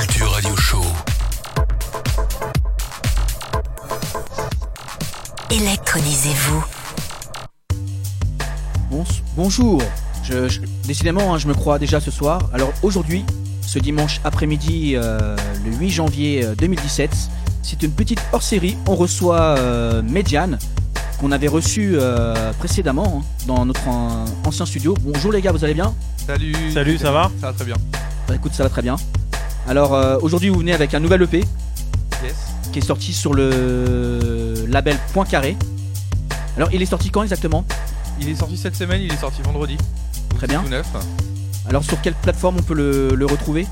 Culture Radio Show. Électronisez-vous. Bon- bonjour. Je, je- décidément, hein, je me crois déjà ce soir. Alors aujourd'hui, ce dimanche après-midi, euh, le 8 janvier euh, 2017, c'est une petite hors-série. On reçoit euh, Mediane, qu'on avait reçu euh, précédemment hein, dans notre an- ancien studio. Bonjour les gars, vous allez bien? Salut. Salut, ça va? Ça va très bien. Bah, Écoute, ça va très bien. Alors euh, aujourd'hui, vous venez avec un nouvel EP Yes. qui est sorti sur le label Point Carré. Alors, il est sorti quand exactement? Il est sorti cette semaine, il est sorti vendredi. Très bien. Tout neuf. Alors, sur quelle plateforme on peut le, le retrouver?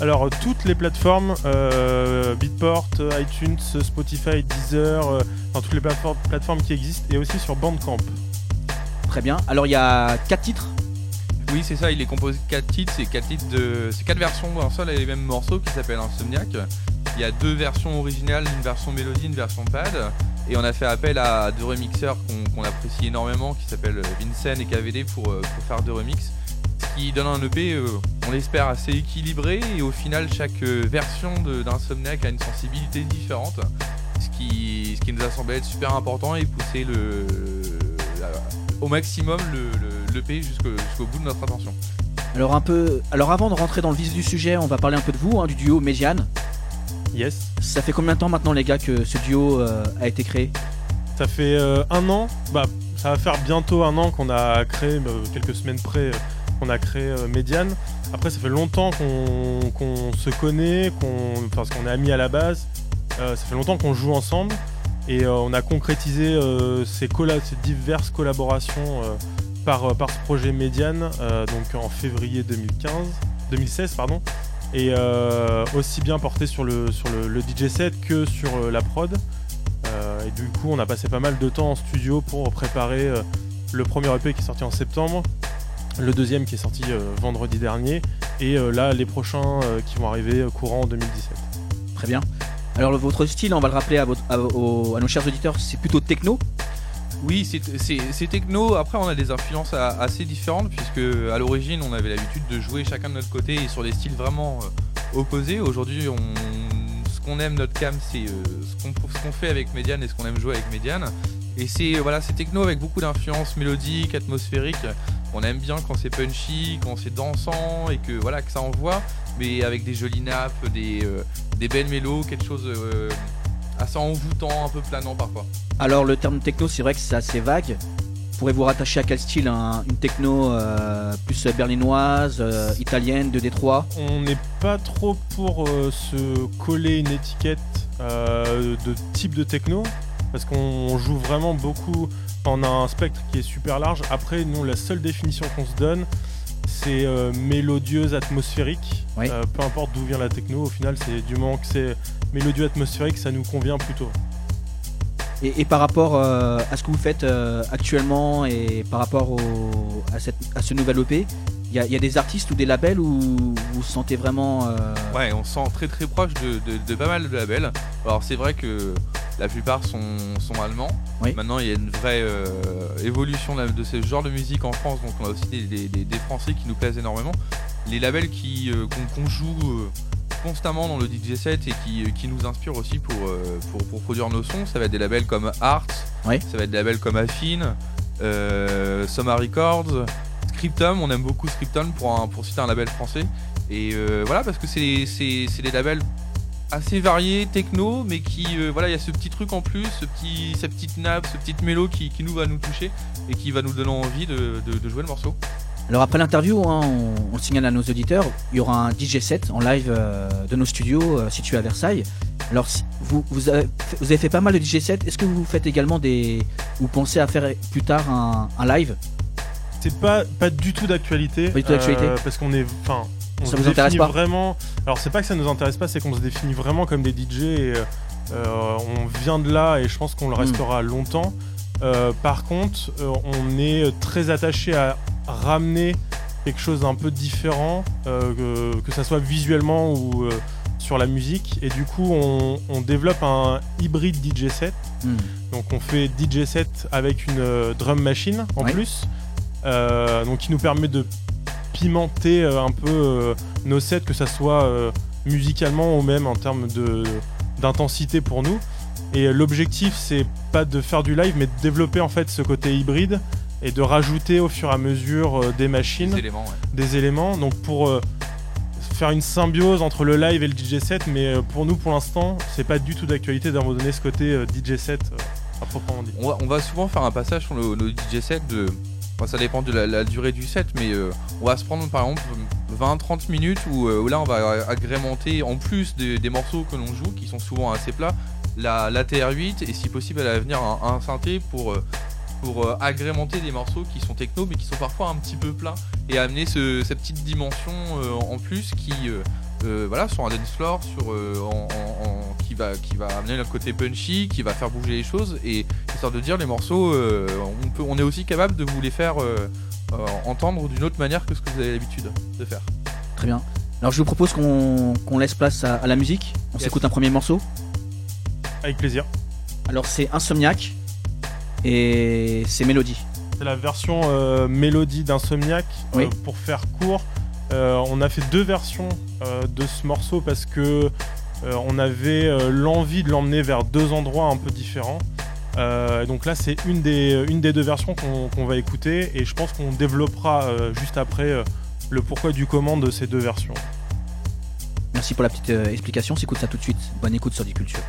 Alors, toutes les plateformes, euh, Beatport, iTunes, Spotify, Deezer, euh, enfin, toutes les plateformes, plateformes qui existent, et aussi sur Bandcamp. Très bien. Alors, il y a quatre titres. Oui, c'est ça. Il est composé de 4 titres. C'est 4 titres de. C'est 4 versions d'un seul et les mêmes morceaux qui s'appellent Insomniac. Il y a deux versions originales, une version mélodie, une version pad. Et on a fait appel à deux remixeurs qu'on apprécie énormément, qui s'appellent Vincent et KVD pour, euh, pour faire deux remixes. Ce qui donne un EP, euh, on l'espère, assez équilibré. Et au final, chaque euh, version d'Insomniac a une sensibilité différente. Ce qui, ce qui nous a semblé être super important et pousser le, au maximum le, l'EP jusqu'au jusqu'au bout de notre attention. Alors, un peu. Alors, avant de rentrer dans le vif du sujet, on va parler un peu de vous, hein, du duo Médiane. Yes. Ça fait combien de temps maintenant, les gars, que ce duo euh, a été créé? Ça fait euh, un an, bah, ça va faire bientôt un an qu'on a créé, euh, quelques semaines près, euh, qu'on a créé euh, Mediane. Après, ça fait longtemps qu'on qu'on se connaît, qu'on, parce qu'on est amis à la base. Euh, ça fait longtemps qu'on joue ensemble. Et euh, on a concrétisé euh, ces, colla- ces diverses collaborations euh, par, euh, par ce projet Mediane, euh, donc en février 2015, 2016, pardon. Et euh, aussi bien porté sur le, sur le, DJ set que sur la prod. Et du coup, on a passé pas mal de temps en studio pour préparer le premier EP qui est sorti en septembre, le deuxième qui est sorti vendredi dernier, et là, les prochains qui vont arriver courant en 2017. Très bien. Alors, votre style, on va le rappeler à nos chers auditeurs, c'est plutôt techno. Oui, c'est- techno. Après, on a des influences assez différentes puisque à l'origine, on avait l'habitude de jouer chacun de notre côté et sur des styles vraiment euh, opposés. Aujourd'hui, ce qu'on aime notre cam, c'est euh, ce qu'on fait avec Mediane et ce qu'on aime jouer avec Mediane. Et c'est voilà, techno avec beaucoup d'influences mélodiques, atmosphériques. On aime bien quand c'est punchy, quand c'est dansant et que voilà que ça envoie, mais avec des jolies nappes, des, euh, belles mélos, quelque chose assez envoûtant, un peu planant parfois. Alors, le terme techno, c'est vrai que c'est assez vague. Pourrez-vous rattacher à quel style un- Une techno euh, plus berlinoise, euh, italienne, de Détroit? On n'est pas trop pour euh, se coller une étiquette euh, de type de techno, parce qu'on joue vraiment beaucoup. On a un spectre qui est super large. Après, nous, la seule définition qu'on se donne, c'est euh, mélodieuse, atmosphérique. Oui. Euh, peu importe d'où vient la techno, au final, c'est du moment que c'est mélodieux, atmosphérique, ça nous convient plutôt. Et, et par rapport euh, à ce que vous faites euh, actuellement et par rapport au- à, cette- à ce nouvel EP, il y, a- il y a des artistes ou des labels où vous vous sentez vraiment. euh, Ouais, on se sent très très proche de, de- de pas mal de labels. Alors c'est vrai que la plupart sont, sont allemands. Oui. Maintenant il y a une vraie euh, évolution de, de ce genre de musique en France, donc on a aussi des, des- des- des Français qui nous plaisent énormément. Les labels qui euh, qu'on qu'on joue euh, constamment dans le DJ set et qui, euh, qui nous inspirent aussi pour, euh, pour, pour produire nos sons, ça va être des labels comme Art, Oui. ça va être des labels comme Affine, euh, Soma Records, Scriptum, on aime beaucoup Scriptum pour, un, pour citer un label français. Et euh, voilà, parce que c'est c'est- c'est des labels assez variés, techno, mais qui, euh, voilà, il y a ce petit truc en plus, ce petit, cette petite nappe, ce petit mélo qui, qui nous va nous toucher et qui va nous donner envie de, de- de jouer le morceau. Alors après l'interview, hein, on, on le signale à nos auditeurs, il y aura un DJ set en live euh, de nos studios euh, situés à Versailles. Alors si- vous, vous, avez, vous avez fait pas mal de DJ sets, est-ce que vous faites également des... Vous pensez à faire plus tard un, un live? C'est pas, pas du tout d'actualité. Pas du tout d'actualité. euh, parce qu'on est. Enfin. On Ça se vous intéresse pas vraiment. Alors, c'est pas que ça nous intéresse pas, c'est qu'on se définit vraiment comme des DJ et on vient de là et je pense qu'on le Hmm. restera longtemps. Euh, par contre, euh, on est très attaché à ramener quelque chose d'un peu différent, euh, que, que ça soit visuellement ou sur la musique. Et du coup, on, on développe un hybride DJ set. Hmm. Donc on fait DJ set avec une drum machine en Ouais. plus, donc qui nous permet de pimenter un peu nos sets, que ça soit musicalement ou même en termes d'intensité pour nous. Et l'objectif, c'est pas de faire du live, mais de développer en fait ce côté hybride et de rajouter au fur et à mesure euh, des machines, Des éléments, ouais. des éléments. Donc pour euh, faire une symbiose entre le live et le DJ set, mais euh, pour nous, pour l'instant, c'est pas du tout d'actualité d'abandonner ce côté euh, DJ set euh, à proprement dit. On va, on va souvent faire un passage sur le, le DJ set de. enfin, ça dépend de la, la durée du set, mais euh, on va se prendre par exemple 20-30 minutes où, euh, où là on va agrémenter en plus des, des morceaux que l'on joue qui sont souvent assez plats, la, la TR8 et si possible à l'avenir un, un synthé pour, euh, pour euh, agrémenter des morceaux qui sont techno mais qui sont parfois un petit peu plats et amener ce- cette petite dimension euh, en plus qui. euh, voilà, sur un dance floor, sur, euh, en- en- en- qui, va, qui va amener le côté punchy, qui va faire bouger les choses, et histoire de dire les morceaux, euh, on, peut, on est aussi capable de vous les faire entendre d'une autre manière que ce que vous avez l'habitude de faire. Très bien. Alors je vous propose qu'on laisse place à, à la musique. On Yes. s'écoute un premier morceau. Avec plaisir. Alors c'est Insomniac et c'est Mélodie. C'est la version euh, mélodie d'Insomniac. Oui. Euh, pour faire court, euh, on a fait deux versions de ce morceau parce que on avait l'envie de l'emmener vers deux endroits un peu différents. Donc là, c'est une des, une des deux versions qu'on va écouter et je pense qu'on développera juste après le pourquoi du comment de ces deux versions. Merci pour la petite explication. On s'écoute ça tout de suite. Bonne écoute sur Culture.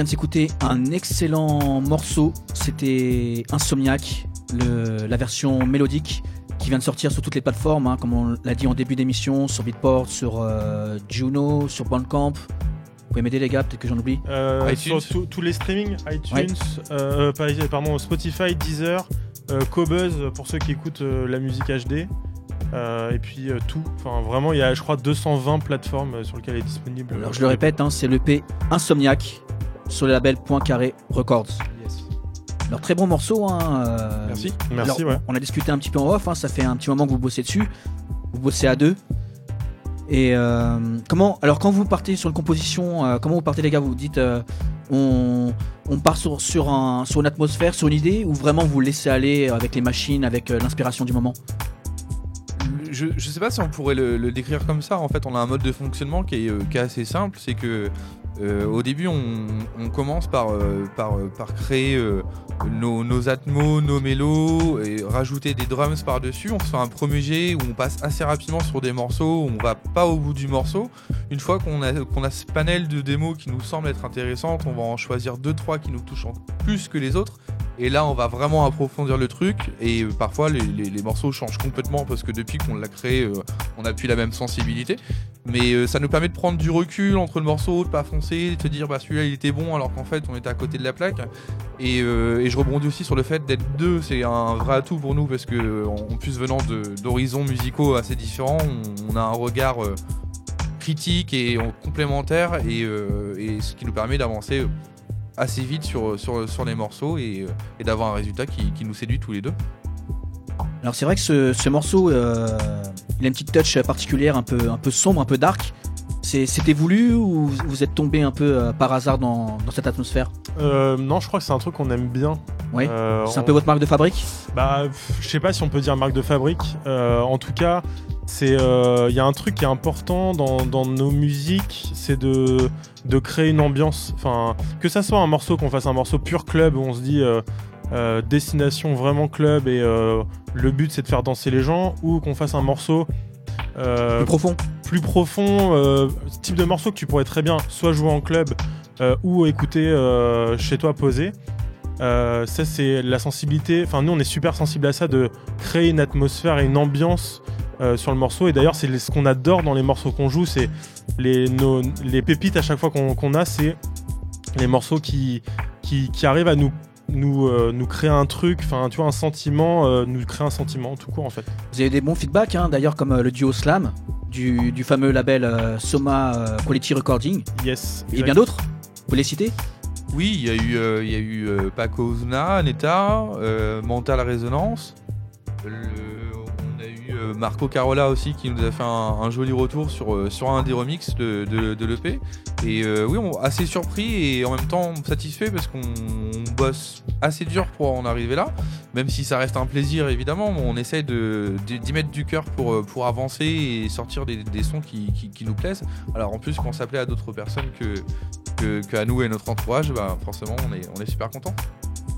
Vient de s'écouter un excellent morceau. C'était Insomniac, le, la version mélodique qui vient de sortir sur toutes les plateformes, hein, comme on l'a dit en début d'émission, sur Beatport, sur euh, Juno, sur Bandcamp. Vous pouvez m'aider les gars, peut-être que j'en oublie. Euh, iTunes. sur tous- les streamings, iTunes, euh, euh, pardon, Spotify, Deezer, euh, Cobuzz pour ceux qui écoutent euh, la musique HD. euh, et puis euh, tout. Enfin, vraiment, il y a, je crois, 220 plateformes euh, sur lesquelles elle est disponible. Alors je le répète, hein, c'est le P Insomniac sur le label Point Carré Records. Yes. Alors très bon morceau. Hein, euh, Merci. Merci, Alors, ouais. On a discuté un petit peu en off, hein, ça fait un petit moment que vous bossez dessus. Vous bossez à deux. Et euh, comment Alors quand vous partez sur une composition, euh, comment vous partez les gars? Vous vous dites euh, on, on part sur, sur, un, sur une atmosphère, sur une idée, ou vraiment vous laissez aller avec les machines, avec euh, l'inspiration du moment? Je, je sais pas si on pourrait le, le décrire comme ça. En fait, on a un mode de fonctionnement qui est, euh, qui est assez simple. C'est que euh, au début, on, commence par, euh, euh, créer nos, atmos, nos mélos, et rajouter des drums par-dessus. On se fait un premier jet où on passe assez rapidement sur des morceaux, où on va pas au bout du morceau. Une fois qu'on a, ce panel de démos qui nous semble être intéressante, on va en choisir deux trois qui nous touchent en plus que les autres. Et là, on va vraiment approfondir le truc. Et parfois, les, morceaux changent complètement parce que depuis qu'on l'a créé, on plus la même sensibilité. Mais euh, ça nous permet de prendre du recul entre le morceau, de pas foncer, de se dire bah celui-là il était bon alors qu'en fait on était à côté de la plaque. Et, euh, et je rebondis aussi sur le fait d'être deux, c'est un vrai atout pour nous parce que en plus venant d'horizons musicaux assez différents, on, a un regard euh, critique et complémentaire et, ce qui nous permet d'avancer assez vite sur, les morceaux et, d'avoir un résultat qui, nous séduit tous les deux. Alors c'est vrai que ce, ce morceau, il a une petite touch particulière, un peu, un peu sombre, un peu dark. C'était voulu ou vous êtes tombé un peu euh, par hasard dans, dans cette atmosphère? Euh, non, je crois que c'est un truc qu'on aime bien. Oui. Euh, C'est un on- peu votre marque de fabrique? Bah, je sais pas si on peut dire marque de fabrique. Euh, en tout cas, c'est euh, il y a un truc qui est important dans, dans nos musiques, c'est de, de créer une ambiance. Enfin, que ça soit un morceau qu'on fasse un morceau pur club où on se dit euh, destination vraiment club et euh, le but c'est de faire danser les gens, ou qu'on fasse un morceau euh, Plus profond. plus profond, type de morceau que tu pourrais très bien soit jouer en club ou écouter chez toi posé. Ça c'est la sensibilité, enfin nous on est super sensible à ça de créer une atmosphère et une ambiance euh, sur le morceau et d'ailleurs c'est ce qu'on adore dans les morceaux qu'on joue, c'est les, nos- les pépites à chaque fois qu'on a, c'est les morceaux qui, qui, qui arrivent à nous, nous, euh, nous créer un truc, enfin tu vois un sentiment, euh, nous créer un sentiment tout court en fait. Vous avez des bons feedbacks, hein, d'ailleurs, comme euh, le duo Slam du, du fameux label euh, Soma euh, Quality Recording. Yes. Et bien d'autres Vous les citez? Oui, il y a eu, euh, il y a eu euh, Paco Ozuna, Neta, euh, Mental Résonance. Le- eu euh, Marco Carola aussi qui nous a fait un, joli retour sur, euh, sur un des remixes de, l'EP. Et euh, oui, on, assez surpris et en même temps satisfait parce qu'on on bosse assez dur pour en arriver là. Même si ça reste un plaisir évidemment, on de- d'y mettre du cœur pour, avancer et sortir des, sons qui, nous plaisent. Alors en plus, quand ça plaît à d'autres personnes que, que, nous et notre entourage, bah, forcément on est, on est super content.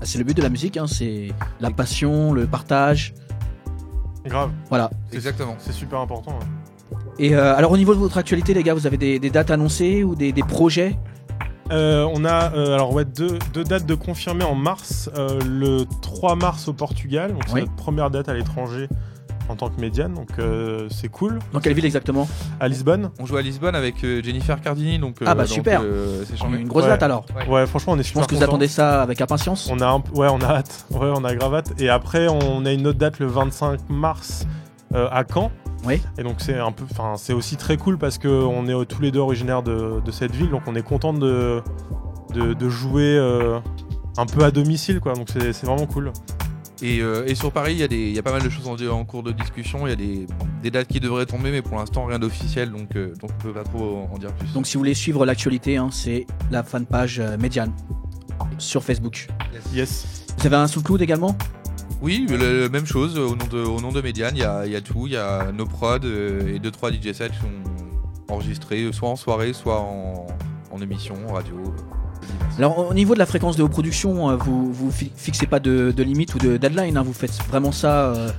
Ah, C'est le but de la musique, hein, c'est la passion, le partage. Grave, Voilà. C'est- Exactement. c'est super important. hein. Et euh, alors, au niveau de votre actualité, les gars, vous avez des, des dates annoncées ou des, des projets? Euh, on a euh, alors ouais deux, deux dates de confirmées en mars. Euh, le 3 mars au Portugal, donc c'est Oui. notre première date à l'étranger en tant que médiane, donc euh, c'est cool. Dans quelle ville exactement À Lisbonne. On joue à Lisbonne avec euh, Jennifer Cardini, donc euh, Ah bah, donc, super. euh, c'est charmé. Une grosse Ouais. date alors. Ouais. Ouais, franchement on est Je super. pense que vous attendez ça avec impatience. On a un, ouais, on a hâte. Ouais, on a grave hâte. Et après, on a une autre date le 25 mars euh, à Caen. Oui. Et donc c'est un peu, enfin c'est aussi très cool parce que on est tous les deux originaires de, de cette ville, donc on est content de, de, de jouer euh, un peu à domicile, quoi. Donc c'est vraiment cool. Et, euh, et sur Paris, il y, a y pas mal de choses en, en cours de discussion. Il y a des, des dates qui devraient tomber, mais pour l'instant rien d'officiel, donc, euh, donc on peut pas trop en dire plus. Donc, si vous voulez suivre l'actualité, hein, c'est la fanpage euh, Médiane sur Facebook. Yes. Vous avez un sous-cloud également? Oui, le- le- même chose au nom de, au nom de Médiane, il y a, il y a tout. Il y a nos prods euh, et 2-3 DJ sets qui sont enregistrés soit en soirée, soit en, en émission, en radio. Euh. Alors, au niveau de la fréquence de vos productions, euh, vous vous fi- fixez pas de, de limite ou de deadline, hein, vous faites vraiment ça euh,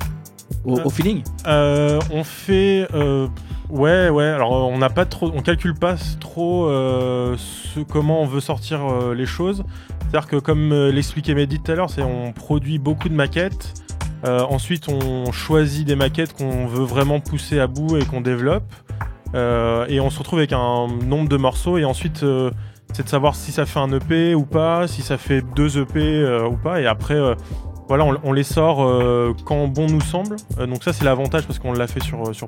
au, au feeling? Euh, on fait, euh, ouais, ouais. Alors on n'a pas trop, on calcule pas trop euh, ce, comment on veut sortir euh, les choses. C'est-à-dire que comme euh, l'expliquait Mehdi tout à l'heure, c'est on produit beaucoup de maquettes. Euh, ensuite, on choisit des maquettes qu'on veut vraiment pousser à bout et qu'on développe. Euh, et on se retrouve avec un nombre de morceaux. Et ensuite, euh, c'est de savoir si ça fait un EP ou pas, si ça fait deux EP euh, ou pas. Et après, euh, voilà, on, les sort euh, quand bon nous semble. Donc ça, c'est l'avantage parce qu'on l'a fait sur, sur.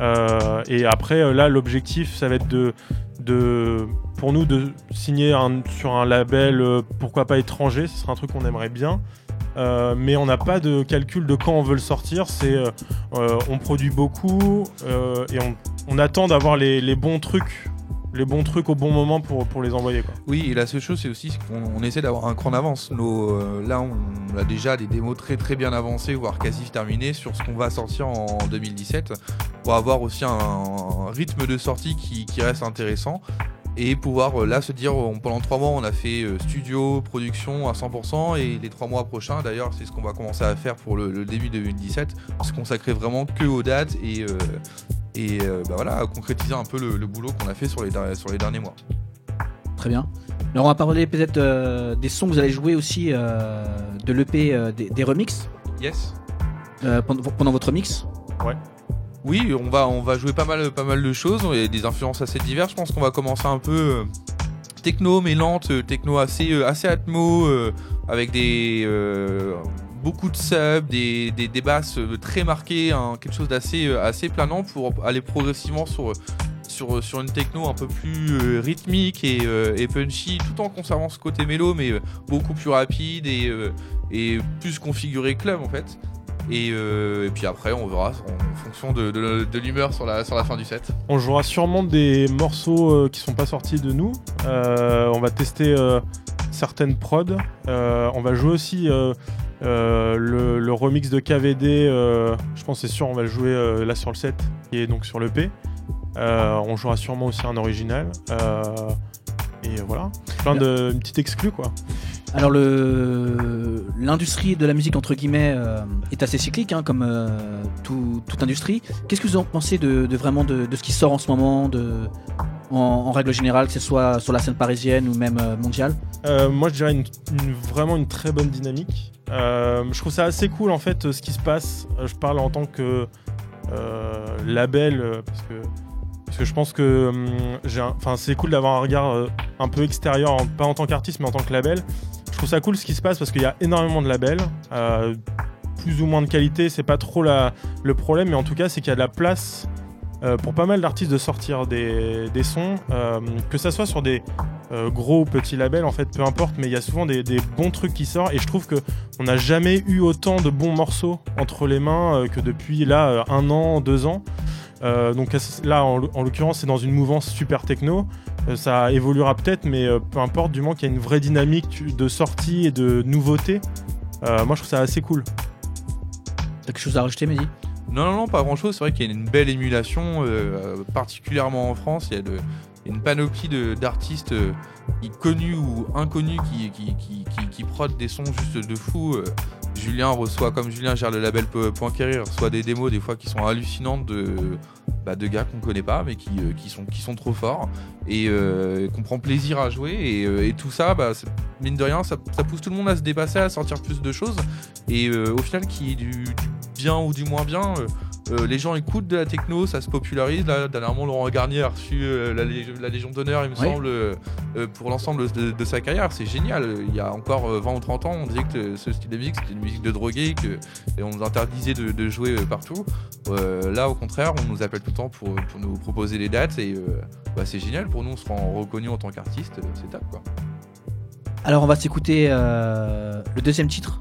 Euh, et après, là, l'objectif, ça va être de, de, pour nous, de signer sur un label, pourquoi pas étranger. Ce serait un truc qu'on aimerait bien. Mais on n'a pas de calcul de quand on veut le sortir. C'est, on produit beaucoup et on, attend d'avoir les bons trucs, les bons trucs au bon moment pour, pour les envoyer. Quoi. Oui, et la seule chose, c'est aussi qu'on on essaie d'avoir un cran d'avance. Euh, là, on a déjà des démos très très bien avancées, voire quasi terminées, sur ce qu'on va sortir en 2017, pour avoir aussi un, rythme de sortie qui, reste intéressant. Et pouvoir euh, là se dire, on- pendant trois mois, on a fait euh, studio, production à 100%, et les trois mois prochains, d'ailleurs, c'est ce qu'on va commencer à faire pour le, début 2017, se consacrer vraiment que aux dates et, et euh, bah voilà, concrétiser un peu le, le boulot qu'on a fait sur les, der- sur les derniers mois. Très bien. Alors, on va parler peut-être euh, des sons que vous allez jouer aussi euh, de l'EP euh, des, des remixes Yes euh, pendant, pendant votre mix. Oui, on va, on va jouer pas mal, pas mal de choses. Il y a des influences assez diverses. Je pense qu'on va commencer un peu techno, mais lente, techno assez, assez atmo, euh, avec des euh, beaucoup de subs, des, des, basses très marquées, hein, quelque chose d'assez, euh, assez planant pour aller progressivement sur sur, sur une techno un peu plus euh, rythmique et, euh, et punchy, tout en conservant ce côté mélo, mais beaucoup plus rapide et, et plus configuré club en fait. Et, puis après, on verra en fonction de, de- l'humeur sur la, sur la fin du set. On jouera sûrement des morceaux euh, qui sont pas sortis de nous. On va tester certaines prods. On va jouer aussi euh, le, remix de KVD, euh, je pense c'est sûr, on va le jouer euh, là sur le set, qui est donc sur le P. On jouera sûrement aussi un original. Et voilà, plein de une petite exclue quoi. Alors le l'industrie de la musique entre guillemets est assez cyclique, hein, comme tout- toute industrie. Qu'est-ce que vous en pensez de, de vraiment de, de ce qui sort en ce moment, de, en, règle générale, que ce soit sur la scène parisienne ou même euh, mondiale? Euh, moi, je dirais une, vraiment une très bonne dynamique. Euh, je trouve ça assez cool en fait ce qui se passe. Je parle en tant que label parce que parce que je pense que hum, enfin c'est cool d'avoir un regard un peu extérieur, pas en tant qu'artiste mais en tant que label. Je trouve ça cool ce qui se passe parce qu'il y a énormément de labels. plus ou moins de qualité, c'est pas trop la, le problème, mais en tout cas, c'est qu'il y a de la place euh, pour pas mal d'artistes de sortir des, sons, euh, que ça soit sur des euh, gros ou petits labels, en fait, peu importe, mais il y a souvent des, bons trucs qui sortent, et je trouve que on n'a jamais eu autant de bons morceaux entre les mains que depuis là un an, deux ans. Donc là, en, en l'occurrence, c'est dans une mouvance super techno. Ça évoluera peut-être, mais peu importe, du moment qu'il y a une vraie dynamique de sortie et de nouveauté. moi, je trouve ça assez cool. T'as quelque chose à rajouter, Mehdi? Non, non, non, pas grand chose. C'est vrai qu'il y a une belle émulation, euh, particulièrement en France. Il y a une panoplie d'artistes euh, connus ou inconnus qui, qui, prodent des sons juste de fou. Euh, Julien reçoit, comme Julien gère le label P- Point Carré, reçoit des démos des fois qui sont hallucinantes de, bah, de gars qu'on connaît pas mais qui, sont, trop forts et qu'on prend plaisir à jouer. Et, tout ça, bah, mine de rien, ça, pousse tout le monde à se dépasser, à sortir plus de choses. Et au final, qui est du bien ou du moins bien, euh, euh, les gens écoutent de la techno, ça se popularise. Là, dernièrement, Laurent Garnier a reçu euh, la, Lég- la Légion d'honneur, il me Oui. semble, euh, pour l'ensemble de, de sa carrière. C'est génial. Il y a encore euh, 20 ou 30 ans, on disait que ce style de musique, c'était une musique de drogué, que, et on nous interdisait de, de jouer partout. Euh, là, au contraire, on nous appelle tout le temps pour, pour nous proposer les dates, et euh, bah, c'est génial. Pour nous, on se rend reconnu en tant qu'artiste, c'est top, quoi. Alors on va s'écouter euh, le deuxième titre.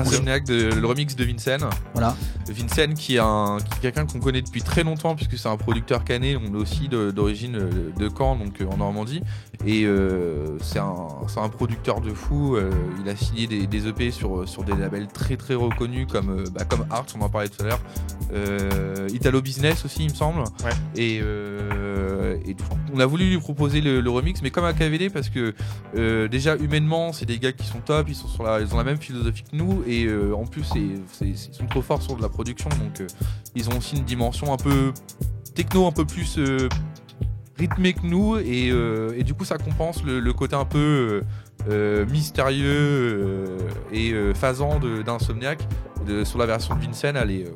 Insomniac, de, le remix de Vincent. Voilà. Vincent qui est, un, qui est quelqu'un qu'on connaît depuis très longtemps puisque c'est un producteur canet, on est aussi de- d'origine euh, de Caen, donc euh, en Normandie. Et euh, c'est un, c'est un producteur de fou. euh, il a signé des, des EP sur, sur des labels très très reconnus comme, bah, comme Arts, on en parlait tout à l'heure. Euh, Italo Business aussi, il me semble. Ouais. Et, on a voulu lui proposer le, le remix, mais comme à KVD parce que déjà humainement, c'est des gars qui sont top, ils, sont sur la, ils ont la même philosophie que nous, et euh, en plus, ils sont trop forts sur de la production, donc euh, ils ont aussi une dimension un peu techno, un peu plus euh, rythmé que nous, et, euh, et du coup, ça compense le, le côté un peu euh, euh, mystérieux euh, et euh, phasant d'Insomniac. De, sur la version de Vincent, elle est. euh,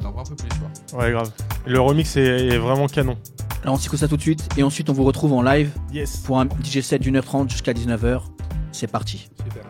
elle en voit un peu plus, quoi. Ouais, grave. Le remix est, est vraiment canon. Alors on s'écoute ça tout de suite et ensuite on vous retrouve en live Yes. pour un DJ set d'une heure trente jusqu'à 19h. C'est parti. Super.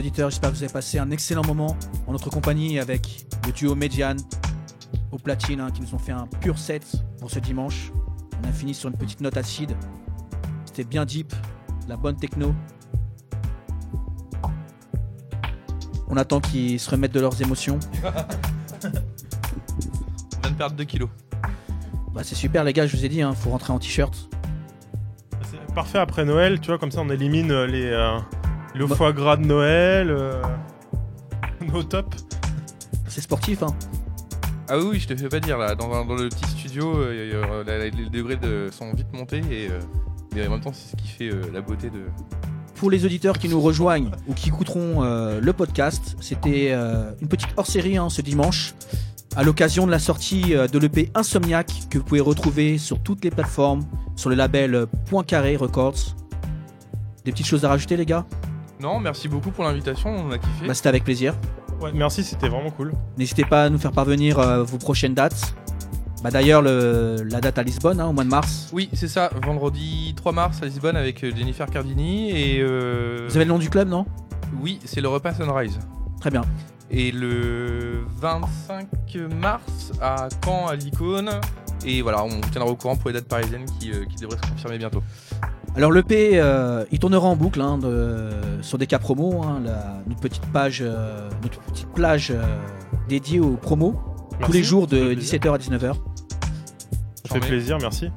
Auditeurs, j'espère que vous avez passé un excellent moment en notre compagnie avec le duo Median au platine hein, qui nous ont fait un pur set pour ce dimanche. On a fini sur une petite note acide. C'était bien deep, la bonne techno. On attend qu'ils se remettent de leurs émotions. On vient de perdre 2 kilos. Bah c'est super les gars, je vous ai dit, hein, faut rentrer en t-shirt. C'est parfait après Noël, tu vois, comme ça on élimine euh, les, euh, le Bah- foie gras de Noël, euh, nos tops. C'est sportif, hein. Ah oui, oui, je te fais pas dire là. Dans, dans le petit studio, euh, euh, la- la- les degrés de, sont vite montés et euh, mais en même temps, c'est ce qui fait euh, la beauté de. Pour les auditeurs qui nous rejoignent ou qui écouteront euh, le podcast, c'était euh, une petite hors-série hein, ce dimanche, à l'occasion de la sortie de l'EP Insomniac que vous pouvez retrouver sur toutes les plateformes, sur le label Point Carré Records. Des petites choses à rajouter les gars? Non, merci beaucoup pour l'invitation, on a kiffé. bah, C'était avec plaisir. Ouais, merci, c'était vraiment cool. N'hésitez pas à nous faire parvenir euh, vos prochaines dates. Bah, D'ailleurs, le- la date à Lisbonne, hein, au mois de mars. Oui, c'est ça, vendredi 3 mars à Lisbonne avec euh, Jennifer Cardini et. euh, Vous avez le nom du club, non? Oui, c'est le repas Sunrise. Très bien. Et le 25 mars à Caen à l'Icône. Et voilà, on vous tiendra au courant pour les dates parisiennes qui, euh, qui devraient se confirmer bientôt. Alors l'EP, euh, il tournera en boucle hein, de- sur des cas promos, hein, la- notre petite page, euh, notre petite plage euh, dédiée aux promos, tous les jours de plaisir. 17h à 19h. Ça fait plaisir, merci.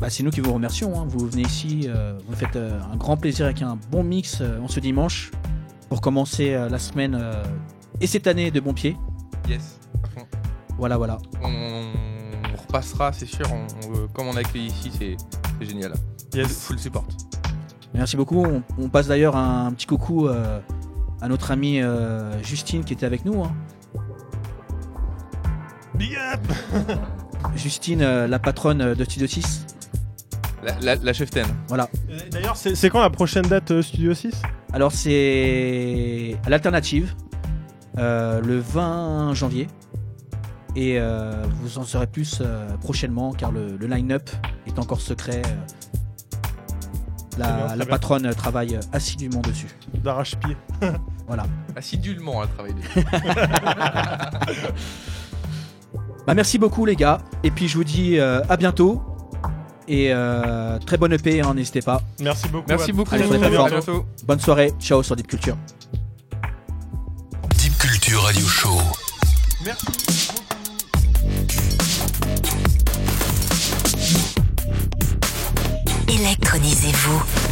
Bah, c'est nous qui vous remercions. hein. Vous venez ici, euh, vous nous faites euh, un grand plaisir avec un bon mix euh, en ce dimanche pour commencer euh, la semaine euh, et cette année de bon pied. Yes, à fond. Voilà, voilà. On, on repassera, c'est sûr. on- on- comme on a accueilli ici, c'est c'est génial. Yes. Full support. Merci beaucoup. On, on passe d'ailleurs un, petit coucou euh, à notre amie euh, Justine qui était avec nous. hein. Big up Justine, euh, la patronne de Studio 6. La, la, la chef 10. D'ailleurs, c'est c'est quand la prochaine date euh, Studio 6 Alors c'est à l'alternative, euh, le 20 janvier. Et euh, vous en saurez plus euh, prochainement car le, le line-up est encore secret. euh. La, bien, patronne travaille assidûment dessus. D'arrache-pied. Voilà. Assidulement, elle travaille. Bah, merci beaucoup les gars. Et puis je vous dis euh, à bientôt. Et euh, très bonne EP, hein, n'hésitez pas. Merci beaucoup. Merci à- beaucoup. Allez, très très à fort. bientôt. Bonne soirée. Ciao sur Deep Culture. Deep Culture Radio Show. Merci. Électronisez-vous.